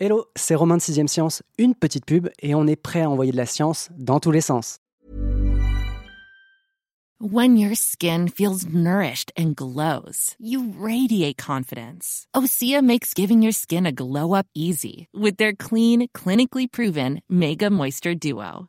Hello, c'est Romain de 6ème Science, une petite pub et on est prêt à envoyer de la science dans tous les sens. When your skin feels nourished and glows, you radiate confidence. Osea makes giving your skin a glow up easy with their clean, clinically proven Mega Moisture Duo.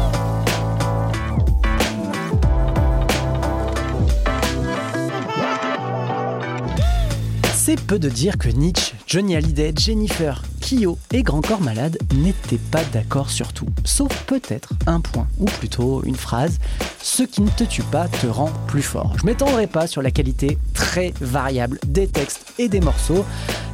Peu de dire que Nietzsche, Johnny Hallyday, Jennifer, Kyo et Grand Corps Malade n'étaient pas d'accord sur tout. Sauf peut-être un point, ou plutôt une phrase Ce qui ne te tue pas te rend plus fort. Je m'étendrai pas sur la qualité très variable des textes et des morceaux.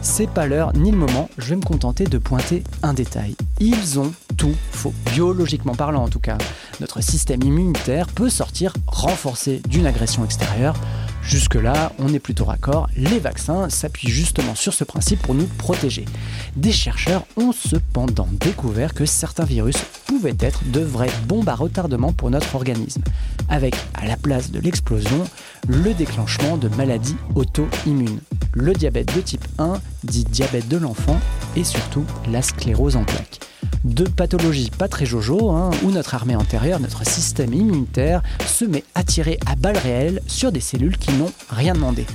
C'est pas l'heure ni le moment, je vais me contenter de pointer un détail. Ils ont tout faux, biologiquement parlant en tout cas. Notre système immunitaire peut sortir renforcé d'une agression extérieure. Jusque-là, on est plutôt raccord, les vaccins s'appuient justement sur ce principe pour nous protéger. Des chercheurs ont cependant découvert que certains virus pouvaient être de vraies bombes à retardement pour notre organisme, avec à la place de l'explosion, le déclenchement de maladies auto-immunes. Le diabète de type 1, dit diabète de l'enfant, et surtout la sclérose en plaques de pathologies pas très jojo, hein, où notre armée antérieure, notre système immunitaire, se met à tirer à balles réelles sur des cellules qui n'ont rien demandé.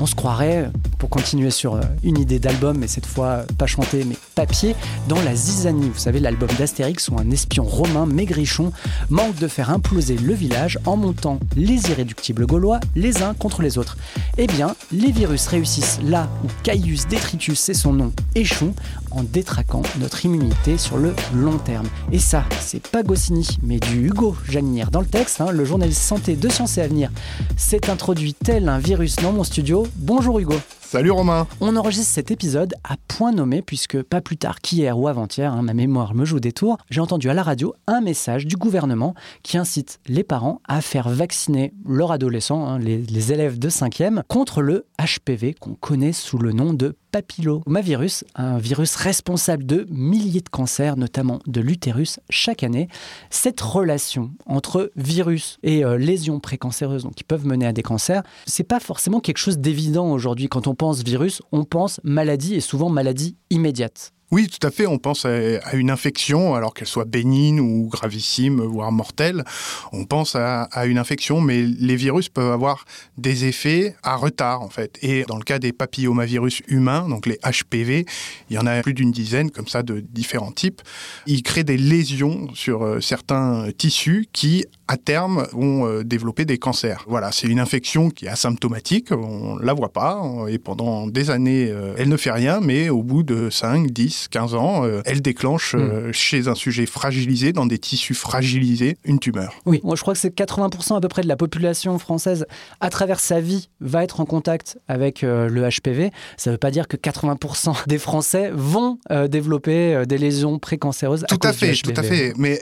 On se croirait, pour continuer sur euh, une idée d'album, mais cette fois pas chanté mais papier, dans la zizanie. Vous savez, l'album d'Astérix où un espion romain maigrichon manque de faire imploser le village en montant les irréductibles gaulois les uns contre les autres. Eh bien, les virus réussissent là où Caius Detritus, c'est son nom, échoue en détraquant notre immunité sur le long terme. Et ça, c'est pas Goscinny, mais du Hugo Janinière. Dans le texte, hein, le journaliste santé de Sciences et Avenir s'est introduit tel un virus dans mon studio. Bonjour Hugo. Salut Romain. On enregistre cet épisode à point nommé puisque pas plus tard qu'hier ou avant-hier, hein, ma mémoire me joue des tours, j'ai entendu à la radio un message du gouvernement qui incite les parents à faire vacciner leurs adolescents, hein, les, les élèves de 5e, contre le HPV qu'on connaît sous le nom de papillomavirus, un virus responsable de milliers de cancers, notamment de l'utérus, chaque année. Cette relation entre virus et euh, lésions précancéreuses, qui peuvent mener à des cancers, c'est pas forcément quelque chose d'évident aujourd'hui. Quand on pense virus, on pense maladie et souvent maladie immédiate. Oui, tout à fait. On pense à une infection, alors qu'elle soit bénigne ou gravissime, voire mortelle. On pense à, une infection, mais les virus peuvent avoir des effets à retard, en fait. Et dans le cas des papillomavirus humains, donc les HPV, il y en a plus d'une dizaine, comme ça, de différents types. Ils créent des lésions sur euh, certains tissus qui, à terme, vont euh, développer des cancers. Voilà, c'est une infection qui est asymptomatique, on ne la voit pas, et pendant des années, euh, elle ne fait rien, mais au bout de 5, 10, 15 ans, euh, elle déclenche euh, hmm. chez un sujet fragilisé, dans des tissus fragilisés, une tumeur. Oui, je crois que c'est 80% à peu près de la population française, à travers sa vie, va être en contact avec euh, le HPV. Ça ne veut pas dire que 80% des Français vont développer des lésions précancéreuses. Tout à, fait, tout à fait. Mais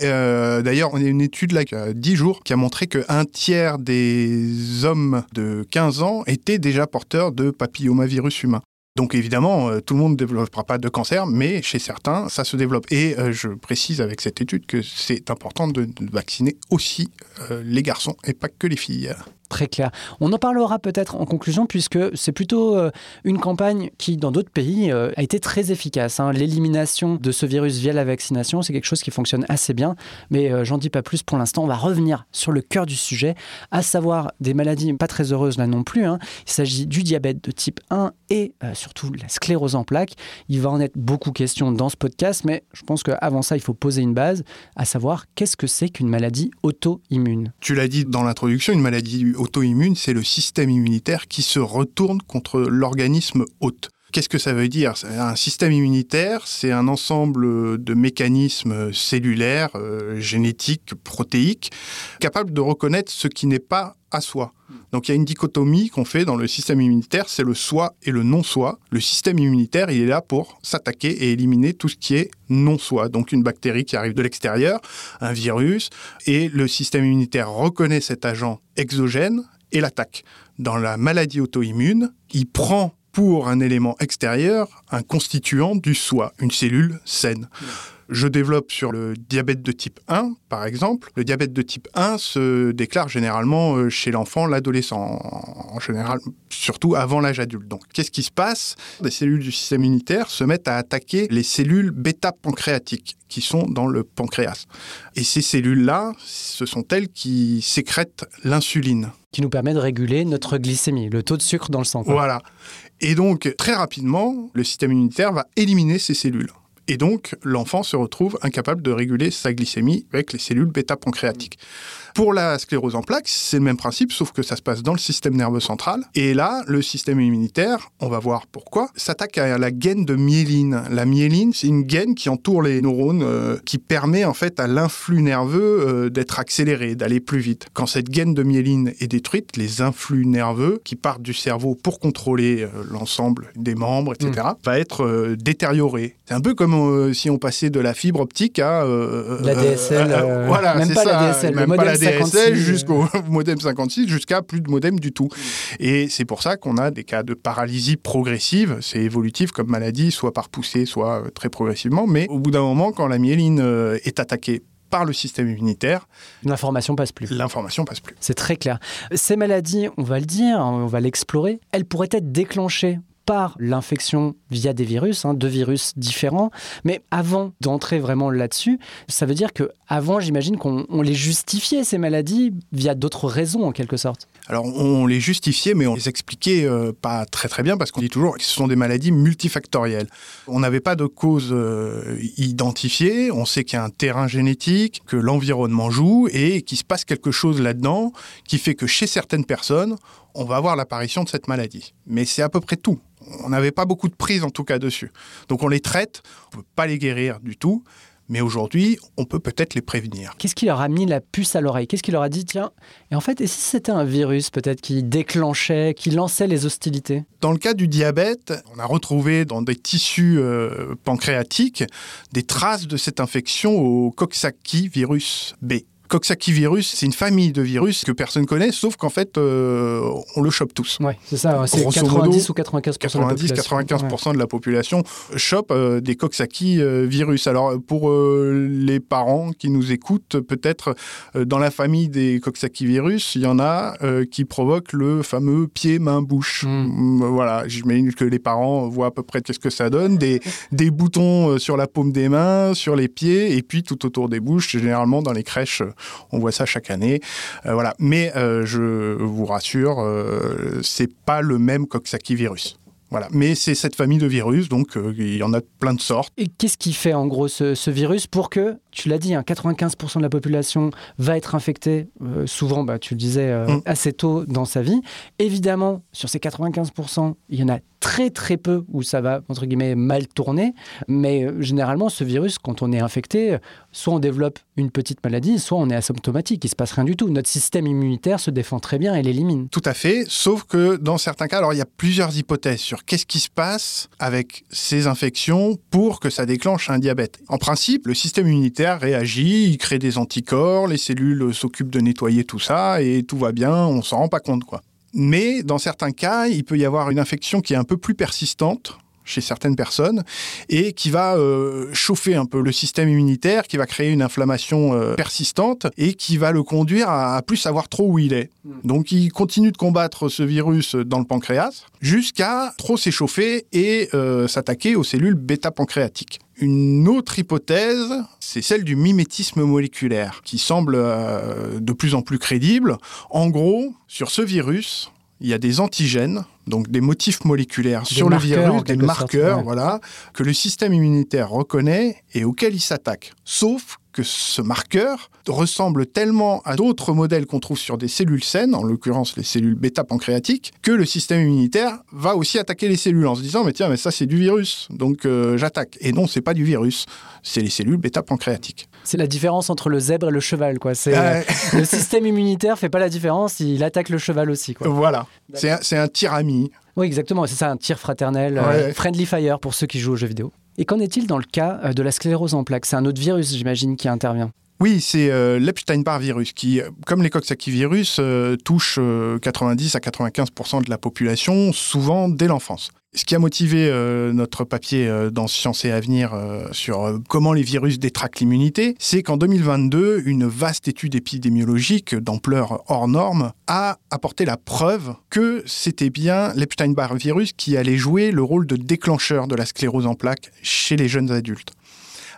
d'ailleurs, on a une étude là, qui a 10 jours qui a montré qu'un tiers des hommes de 15 ans étaient déjà porteurs de papillomavirus humain. Donc évidemment, euh, tout le monde ne développera pas de cancer, mais chez certains, ça se développe. Et euh, je précise avec cette étude que c'est important de vacciner aussi euh, les garçons et pas que les filles. Très clair. On en parlera peut-être en conclusion puisque c'est plutôt euh, une campagne qui, dans d'autres pays, euh, a été très efficace. Hein. L'élimination de ce virus via la vaccination, c'est quelque chose qui fonctionne assez bien. Mais euh, j'en dis pas plus pour l'instant. On va revenir sur le cœur du sujet, à savoir des maladies pas très heureuses là non plus. Hein. Il s'agit du diabète de type 1 et surtout la sclérose en plaques. Il va en être beaucoup question dans ce podcast, mais je pense qu'avant ça, il faut poser une base, à savoir qu'est-ce que c'est qu'une maladie auto-immune? Tu l'as dit dans l'introduction, une maladie auto-immune, c'est le système immunitaire qui se retourne contre l'organisme hôte. Qu'est-ce que ça veut dire? Un système immunitaire, c'est un ensemble de mécanismes cellulaires, euh, génétiques, protéiques, capables de reconnaître ce qui n'est pas à soi. Donc il y a une dichotomie qu'on fait dans le système immunitaire, c'est le soi et le non-soi. Le système immunitaire, il est là pour s'attaquer et éliminer tout ce qui est non-soi. Donc une bactérie qui arrive de l'extérieur, un virus, et le système immunitaire reconnaît cet agent exogène et l'attaque. Dans la maladie auto-immune, il prend pour un élément extérieur un constituant du soi, une cellule saine. Je développe sur le diabète de type 1, par exemple. Le diabète de type 1 se déclare généralement euh, chez l'enfant, l'adolescent, en général, surtout avant l'âge adulte. Donc, qu'est-ce qui se passe? Les cellules du système immunitaire se mettent à attaquer les cellules bêta-pancréatiques qui sont dans le pancréas. Et ces cellules-là, ce sont elles qui sécrètent l'insuline. Qui nous permet de réguler notre glycémie, le taux de sucre dans le sang. Voilà. Et donc, très rapidement, le système immunitaire va éliminer ces cellules. Et donc, l'enfant se retrouve incapable de réguler sa glycémie avec les cellules bêta-pancréatiques. Pour la sclérose en plaques, c'est le même principe, sauf que ça se passe dans le système nerveux central. Et là, le système immunitaire, on va voir pourquoi, s'attaque à la gaine de myéline. La myéline, c'est une gaine qui entoure les neurones, euh, qui permet en fait à l'influx nerveux euh, d'être accéléré, d'aller plus vite. Quand cette gaine de myéline est détruite, les influx nerveux qui partent du cerveau pour contrôler euh, l'ensemble des membres, etc., mm. va être détérioré. C'est un peu comme si on passait de la fibre optique à la DSL. voilà, même pas la DSL, même pas la DSL jusqu'au modem 56, jusqu'à plus de modem du tout. Et c'est pour ça qu'on a des cas de paralysie progressive, c'est évolutif comme maladie, soit par poussée, soit euh, très progressivement, mais au bout d'un moment, quand la myéline euh, est attaquée par le système immunitaire. L'information passe plus. L'information passe plus. C'est très clair. Ces maladies, on va le dire, on va l'explorer, elles pourraient être déclenchées par l'infection via des virus, hein, deux virus différents. Mais avant d'entrer vraiment là-dessus, ça veut dire que avant, j'imagine qu'on les justifiait ces maladies via d'autres raisons en quelque sorte. Alors on les justifiait, mais on les expliquait euh, pas très très bien parce qu'on dit toujours que ce sont des maladies multifactorielles. On n'avait pas de cause euh, identifiée. On sait qu'il y a un terrain génétique, que l'environnement joue et qu'il se passe quelque chose là-dedans qui fait que chez certaines personnes, on va avoir l'apparition de cette maladie. Mais c'est à peu près tout on n'avait pas beaucoup de prise en tout cas dessus. Donc on les traite, on ne peut pas les guérir du tout, mais aujourd'hui, on peut peut-être les prévenir. Qu'est-ce qui leur a mis la puce à l'oreille? Qu'est-ce qui leur a dit, tiens, et en fait, et si c'était un virus peut-être qui déclenchait, qui lançait les hostilités? Dans le cas du diabète, on a retrouvé dans des tissus euh, pancréatiques des traces de cette infection au Coxsackie virus B. Coxsackie virus, c'est une famille de virus que personne connaît, sauf qu'en fait, euh, on le chope tous. Oui, c'est ça, c'est 90 ou 95 90 95 de la population chope euh, des Coxsackie euh, virus. Alors, pour les parents qui nous écoutent, peut-être dans la famille des Coxsackie virus, il y en a qui provoquent le fameux pied-main-bouche. Hmm. Voilà, j'imagine que les parents voient à peu près qu'est-ce que ça donne. Des, des boutons sur la paume des mains, sur les pieds, et puis tout autour des bouches, généralement dans les crèches on voit ça chaque année. Euh, voilà. Mais euh, je vous rassure, euh, c'est pas le même Coxsackie virus. Voilà. Mais c'est cette famille de virus, donc il y en a plein de sortes. Et qu'est-ce qui fait en gros ce, virus pour que, tu l'as dit, 95% hein, de la population va être infectée, souvent, bah, tu le disais, mm. assez tôt dans sa vie. Évidemment, sur ces 95%, il y en a très très peu où ça va, entre guillemets, mal tourner. Mais euh, généralement, ce virus, quand on est infecté, soit on développe une petite maladie, soit on est asymptomatique, il ne se passe rien du tout. Notre système immunitaire se défend très bien et l'élimine. Tout à fait, sauf que dans certains cas, alors il y a plusieurs hypothèses sur qu'est-ce qui se passe avec ces infections pour que ça déclenche un diabète. En principe, le système immunitaire réagit, il crée des anticorps, les cellules s'occupent de nettoyer tout ça et tout va bien, on s'en rend pas compte quoi. Mais dans certains cas, il peut y avoir une infection qui est un peu plus persistante chez certaines personnes et qui va euh, chauffer un peu le système immunitaire, qui va créer une inflammation euh, persistante et qui va le conduire à, plus savoir trop où il est. Hmm. Donc il continue de combattre ce virus dans le pancréas jusqu'à trop s'échauffer et euh, s'attaquer aux cellules bêta-pancréatiques. Une autre hypothèse, c'est celle du mimétisme moléculaire, qui semble de plus en plus crédible. En gros, sur ce virus, il y a des antigènes, donc des motifs moléculaires sur le virus, des marqueurs, voilà, que le système immunitaire reconnaît et auxquels il s'attaque. Sauf que ce marqueur ressemble tellement à d'autres modèles qu'on trouve sur des cellules saines, en l'occurrence les cellules bêta-pancréatiques, que le système immunitaire va aussi attaquer les cellules en se disant mais tiens mais ça c'est du virus donc euh, j'attaque et non c'est pas du virus c'est les cellules bêta-pancréatiques. C'est la différence entre le zèbre et le cheval quoi. C'est euh, le système immunitaire fait pas la différence, il attaque le cheval aussi quoi. Voilà, c'est un, un tir ami. Oui exactement, c'est ça un tir fraternel, euh, friendly fire pour ceux qui jouent aux jeux vidéo. Et qu'en est-il dans le cas de la sclérose en plaques? C'est un autre virus, j'imagine, qui intervient. Oui, c'est euh, l'Epstein-Barr virus qui, comme les Coxsackie-virus, euh, touche 90 à 95% de la population, souvent dès l'enfance. Ce qui a motivé euh, notre papier dans Science et Avenir sur comment les virus détraquent l'immunité, c'est qu'en 2022, une vaste étude épidémiologique d'ampleur hors norme a apporté la preuve que c'était bien l'Epstein-Barr virus qui allait jouer le rôle de déclencheur de la sclérose en plaques chez les jeunes adultes.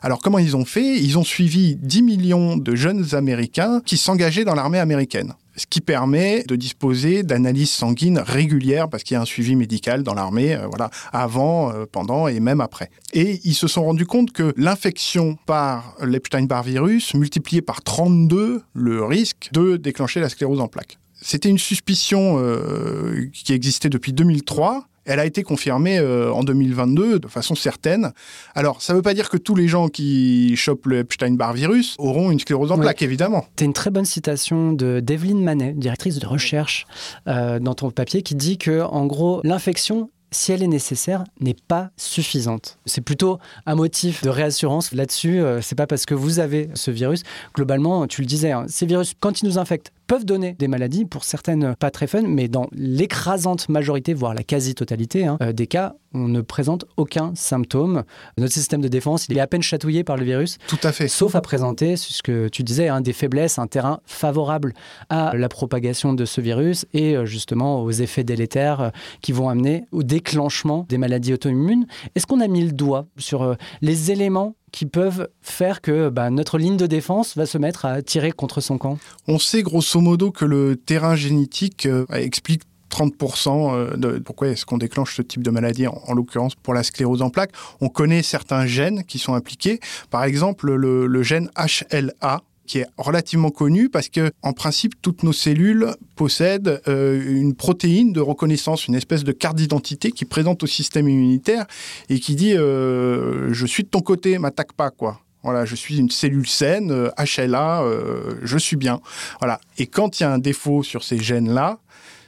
Alors comment ils ont fait? Ils ont suivi 10 millions de jeunes Américains qui s'engageaient dans l'armée américaine ce qui permet de disposer d'analyses sanguines régulières parce qu'il y a un suivi médical dans l'armée, euh, voilà, avant, euh, pendant et même après. Et ils se sont rendus compte que l'infection par l'Epstein-Barr virus multipliait par 32 le risque de déclencher la sclérose en plaques. C'était une suspicion euh, qui existait depuis 2003 elle a été confirmée euh, en 2022 de façon certaine. Alors, ça ne veut pas dire que tous les gens qui chopent le Epstein-Barr virus auront une sclérose en plaques, évidemment. Tu une très bonne citation de Develyne Manet, directrice de recherche euh, dans ton papier, qui dit que, en gros, l'infection si elle est nécessaire, n'est pas suffisante. C'est plutôt un motif de réassurance là-dessus. Euh, c'est pas parce que vous avez ce virus. Globalement, tu le disais, hein, ces virus, quand ils nous infectent, peuvent donner des maladies, pour certaines pas très fun, mais dans l'écrasante majorité, voire la quasi-totalité hein, euh, des cas, on ne présente aucun symptôme. Notre système de défense, il est à peine chatouillé par le virus. Tout à fait. Sauf à présenter, ce que tu disais, hein, des faiblesses, un terrain favorable à la propagation de ce virus et euh, justement aux effets délétères euh, qui vont amener au déclenchement des maladies auto-immunes. Est-ce qu'on a mis le doigt sur les éléments qui peuvent faire que bah, notre ligne de défense va se mettre à tirer contre son camp On sait grosso modo que le terrain génétique euh, explique 30% euh, de pourquoi est-ce qu'on déclenche ce type de maladie, en, l'occurrence pour la sclérose en plaques. On connaît certains gènes qui sont impliqués. Par exemple, le gène HLA, qui est relativement connu parce que, en principe, toutes nos cellules possèdent euh, une protéine de reconnaissance, une espèce de carte d'identité qui présente au système immunitaire et qui dit euh, je suis de ton côté, m'attaque pas quoi. Voilà, je suis une cellule saine, HLA, euh, je suis bien. Voilà. Et quand il y a un défaut sur ces gènes-là,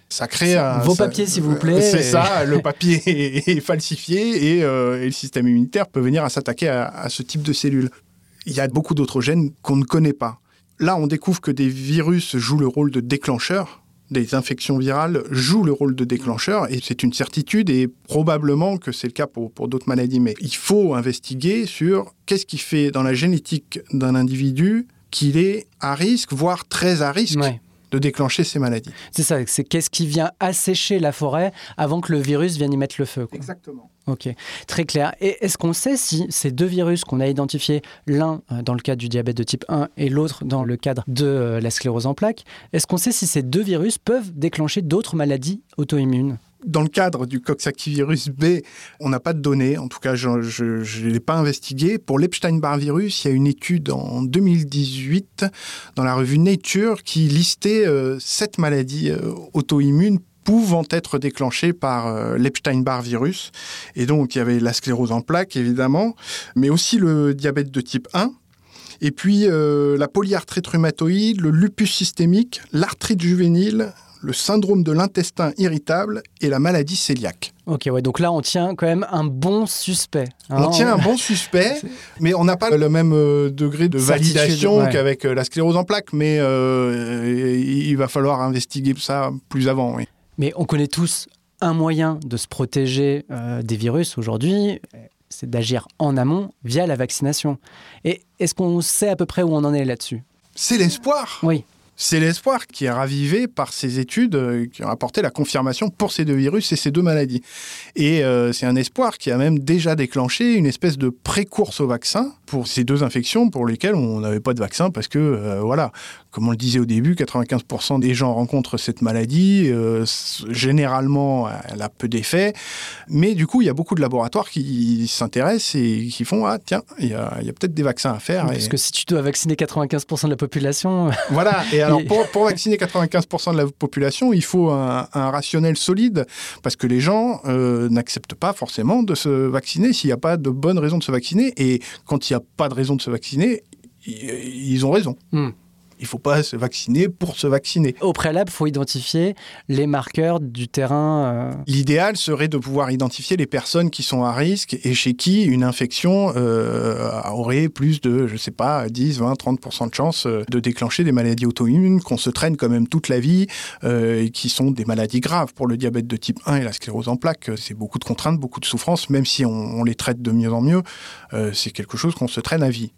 ça crée un. Vos papiers, s'il vous plaît. C'est ça, le papier est, falsifié et, le système immunitaire peut venir à s'attaquer à, ce type de cellules il y a beaucoup d'autres gènes qu'on ne connaît pas. Là, on découvre que des virus jouent le rôle de déclencheur, des infections virales jouent le rôle de déclencheur, et c'est une certitude, et probablement que c'est le cas pour, d'autres maladies. Mais il faut investiguer sur qu'est-ce qui fait dans la génétique d'un individu qu'il est à risque, voire très à risque. de déclencher ces maladies. C'est ça, c'est qu'est-ce qui vient assécher la forêt avant que le virus vienne y mettre le feu. Exactement. Ok, très clair. Et est-ce qu'on sait si ces deux virus qu'on a identifiés, l'un euh, dans le cadre du diabète de type 1 et l'autre dans le cadre de euh, la sclérose en plaques, est-ce qu'on sait si ces deux virus peuvent déclencher d'autres maladies auto-immunes? Dans le cadre du Coxsackie-virus B, on n'a pas de données, en tout cas je ne l'ai pas investigué. Pour l'Epstein-Barr virus, il y a une étude en 2018 dans la revue Nature qui listait euh, sept maladies auto-immunes pouvant être déclenchés par euh, l'Epstein-Barr virus. Et donc, il y avait la sclérose en plaques, évidemment, mais aussi le diabète de type 1. Et puis, euh, la polyarthrite rhumatoïde, le lupus systémique, l'arthrite juvénile, le syndrome de l'intestin irritable et la maladie cœliaque. Ok, ouais, donc là, on tient quand même un bon suspect. Hein. on tient un bon suspect, mais on n'a pas le même euh, degré de validation qu'avec la sclérose en plaques, mais il va falloir investiguer ça plus avant. Oui. Mais on connaît tous un moyen de se protéger euh, des virus aujourd'hui, c'est d'agir en amont via la vaccination. Et est-ce qu'on sait à peu près où on en est là-dessus? C'est l'espoir. Oui. C'est l'espoir qui est ravivé par ces études euh, qui ont apporté la confirmation pour ces deux virus et ces deux maladies. Et euh, c'est un espoir qui a même déjà déclenché une espèce de pré-course au vaccin pour ces deux infections pour lesquelles on n'avait pas de vaccin parce que, voilà, Comme on le disait au début, 95% des gens rencontrent cette maladie. Euh, généralement, elle a peu d'effets. Mais du coup, il y a beaucoup de laboratoires qui s'intéressent et qui font Ah, tiens, il y a, peut-être des vaccins à faire. Parce que si tu dois vacciner 95% de la population. Voilà. Et alors, pour, vacciner 95% de la population, il faut un, rationnel solide parce que les gens euh, n'acceptent pas forcément de se vacciner s'il n'y a pas de bonne raison de se vacciner. Et quand il n'y a pas de raison de se vacciner, ils ont raison. Hmm. Il ne faut pas se vacciner pour se vacciner. Au préalable, il faut identifier les marqueurs du terrain. Euh. L'idéal serait de pouvoir identifier les personnes qui sont à risque et chez qui une infection euh, aurait plus de, je sais pas, 10, 20, 30% de chances euh, de déclencher des maladies auto-immunes qu'on se traîne quand même toute la vie et qui sont des maladies graves. Pour le diabète de type 1 et la sclérose en plaques, c'est beaucoup de contraintes, beaucoup de souffrances, même si on les traite de mieux en mieux, c'est quelque chose qu'on se traîne à vie.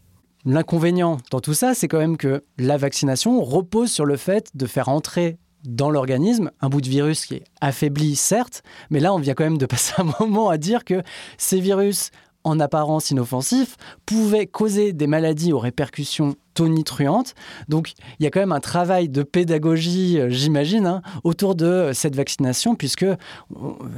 L'inconvénient dans tout ça, c'est quand même que la vaccination repose sur le fait de faire entrer dans l'organisme un bout de virus qui est affaibli, certes, mais là, on vient quand même de passer un moment à dire que ces virus en apparence inoffensifs pouvaient causer des maladies aux répercussions tonitruante. Donc il y a quand même un travail de pédagogie, euh, j'imagine, hein, autour de euh, cette vaccination, puisque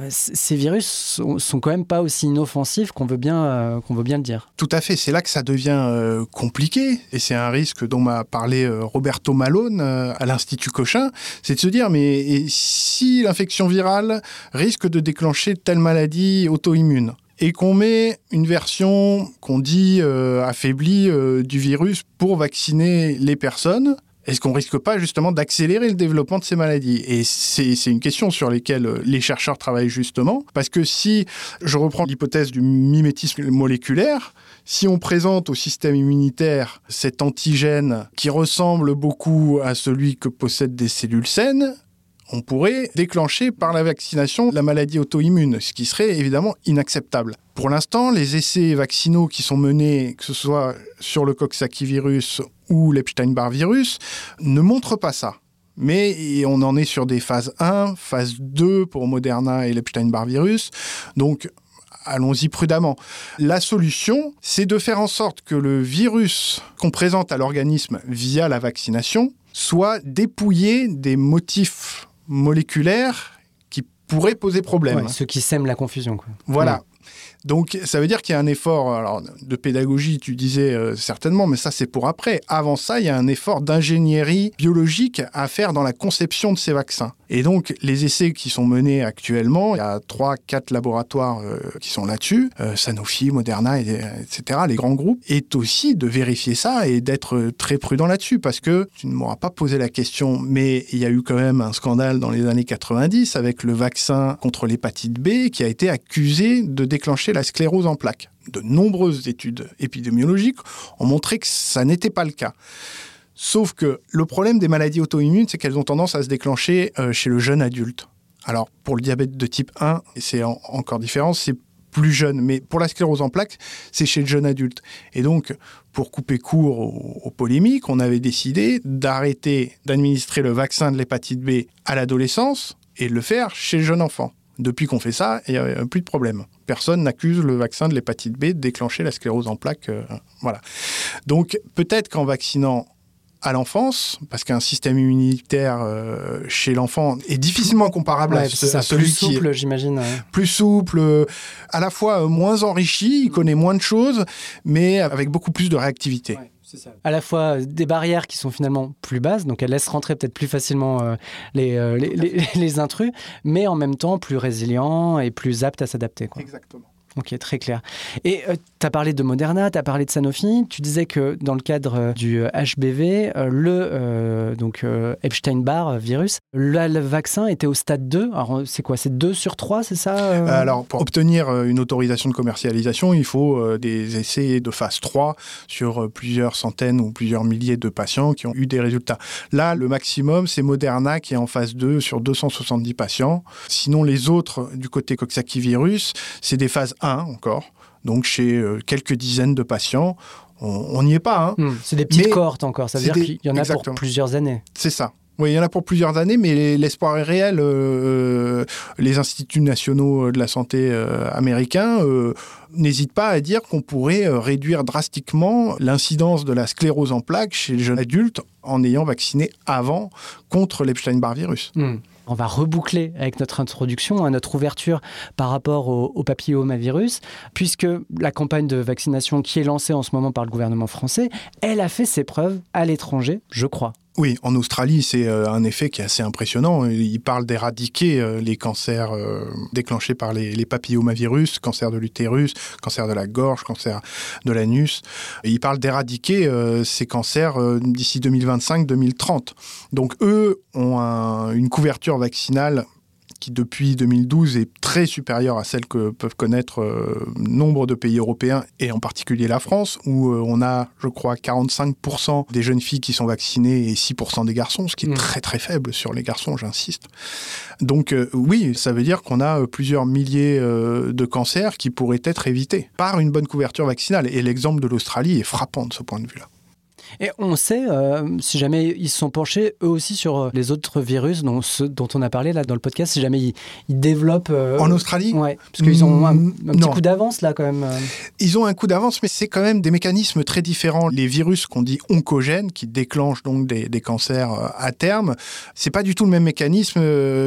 ces virus sont, sont, quand même pas aussi inoffensifs qu'on veut, bien, euh, qu'on veut bien le dire. Tout à fait, c'est là que ça devient compliqué, et c'est un risque dont m'a parlé Roberto Malone à l'Institut Cochin, c'est de se dire, mais si l'infection virale risque de déclencher telle maladie auto-immune? Et qu'on met une version qu'on dit euh, affaiblie euh, du virus pour vacciner les personnes, est-ce qu'on risque pas justement d'accélérer le développement de ces maladies? Et c'est une question sur laquelle euh, les chercheurs travaillent justement, parce que si je reprends l'hypothèse du mimétisme moléculaire, si on présente au système immunitaire cet antigène qui ressemble beaucoup à celui que possèdent des cellules saines, on pourrait déclencher par la vaccination la maladie auto-immune, ce qui serait évidemment inacceptable. Pour l'instant, les essais vaccinaux qui sont menés, que ce soit sur le Coxsackie-virus ou l'Epstein-Barr virus, ne montrent pas ça. Mais on en est sur des phases 1, phase 2 pour Moderna et l'Epstein-Barr virus. Donc, allons-y prudemment. La solution, c'est de faire en sorte que le virus qu'on présente à l'organisme via la vaccination soit dépouillé des motifs moléculaires qui pourraient poser problème. ceux qui sèment la confusion. Voilà. Donc ça veut dire qu'il y a un effort alors, de pédagogie, tu disais euh, certainement, mais ça c'est pour après. Avant ça, il y a un effort d'ingénierie biologique à faire dans la conception de ces vaccins. Et donc les essais qui sont menés actuellement, il y a trois, quatre laboratoires euh, qui sont là-dessus, euh, Sanofi, Moderna, etc., les grands groupes, est aussi de vérifier ça et d'être très prudent là-dessus, parce que tu ne m'auras pas posé la question, mais il y a eu quand même un scandale dans les années 90 avec le vaccin contre l'hépatite B qui a été accusé de déclencher la sclérose en plaques. De nombreuses études épidémiologiques ont montré que ça n'était pas le cas. Sauf que le problème des maladies auto-immunes, c'est qu'elles ont tendance à se déclencher euh, chez le jeune adulte. Alors, pour le diabète de type 1, c'est encore différent, c'est plus jeune. Mais pour la sclérose en plaques, c'est chez le jeune adulte. Et donc, pour couper court aux, polémiques, on avait décidé d'arrêter d'administrer le vaccin de l'hépatite B à l'adolescence et de le faire chez le jeune enfant. Depuis qu'on fait ça, il n'y a plus de problème. Personne n'accuse le vaccin de l'hépatite B de déclencher la sclérose en plaques. Euh, voilà. Donc peut-être qu'en vaccinant à l'enfance, parce qu'un système immunitaire euh, chez l'enfant est difficilement comparable à, celui plus souple, j'imagine. Plus souple, euh, à la fois moins enrichi, il connaît moins de choses, mais avec beaucoup plus de réactivité. À la fois euh, des barrières qui sont finalement plus basses, donc elles laissent rentrer peut-être plus facilement euh, euh, les, les, intrus, mais en même temps plus résilient et plus apte à s'adapter. Exactement. Ok, très clair. Et euh, tu as parlé de Moderna, tu as parlé de Sanofi. Tu disais que dans le cadre euh, du HBV, euh, le donc Epstein-Barr virus, le, vaccin était au stade 2. Alors, c'est quoi? C'est 2 sur 3, c'est ça Alors, pour obtenir une autorisation de commercialisation, il faut des essais de phase 3 sur plusieurs centaines ou plusieurs milliers de patients qui ont eu des résultats. Là, le maximum, c'est Moderna qui est en phase 2 sur 270 patients. Sinon, les autres, du côté Coxsackie virus, c'est des phases 1 encore, donc chez euh, quelques dizaines de patients. On n'y est pas. Hein. Hmm, c'est des petites cohortes encore, ça veut dire qu'il y en a pour plusieurs années. C'est ça. Oui, il y en a pour plusieurs années, mais l'espoir est réel. Euh, les instituts nationaux de la santé euh, américains euh, n'hésitent pas à dire qu'on pourrait réduire drastiquement l'incidence de la sclérose en plaques chez les jeunes adultes en ayant vacciné avant contre l'Epstein-Barr virus. Hmm. On va reboucler avec notre introduction, à notre ouverture par rapport au, au, papillomavirus, puisque la campagne de vaccination qui est lancée en ce moment par le gouvernement français, elle a fait ses preuves à l'étranger, je crois. Oui, en Australie, c'est euh, un effet qui est assez impressionnant. Il parle d'éradiquer euh, les cancers euh, déclenchés par les, papillomavirus, cancer de l'utérus, cancer de la gorge, cancer de l'anus. Il parle d'éradiquer ces cancers d'ici 2025-2030. Donc eux ont une couverture vaccinale qui depuis 2012 est très supérieure à celle que peuvent connaître euh, nombre de pays européens et en particulier la France, où euh, on a, je crois, 45% des jeunes filles qui sont vaccinées et 6% des garçons, ce qui est mmh. très très faible sur les garçons, j'insiste. Donc euh, oui, ça veut dire qu'on a plusieurs milliers de cancers qui pourraient être évités par une bonne couverture vaccinale. Et l'exemple de l'Australie est frappant de ce point de vue-là. Et on sait, euh, si jamais ils se sont penchés eux aussi sur euh, les autres virus dont, ceux dont on a parlé là dans le podcast, si jamais ils, développent... Euh, en Australie Ouais, parce qu'ils ont un, petit coup d'avance là quand même. Ils ont un coup d'avance, mais c'est quand même des mécanismes très différents. Les virus qu'on dit oncogènes, qui déclenchent donc des, des cancers à terme, c'est pas du tout le même mécanisme,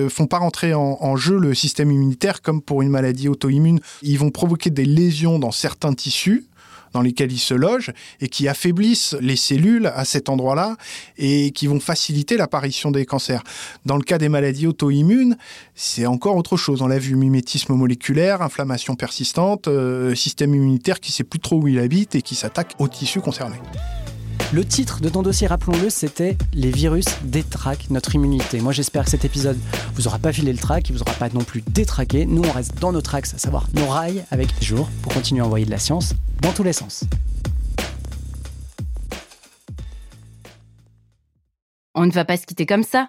font pas rentrer en, en jeu le système immunitaire comme pour une maladie auto-immune. Ils vont provoquer des lésions dans certains tissus, dans lesquels ils se logent et qui affaiblissent les cellules à cet endroit-là et qui vont faciliter l'apparition des cancers. Dans le cas des maladies auto-immunes, c'est encore autre chose. On l'a vu, mimétisme moléculaire, inflammation persistante, euh, système immunitaire qui ne sait plus trop où il habite et qui s'attaque aux tissus concernés. Le titre de ton dossier, rappelons-le, c'était Les virus détraquent notre immunité. Moi, j'espère que cet épisode vous aura pas filé le trac, il vous aura pas non plus détraqué. Nous, on reste dans nos axes, à savoir nos rails, avec les jours, pour continuer à envoyer de la science dans tous les sens. On ne va pas se quitter comme ça.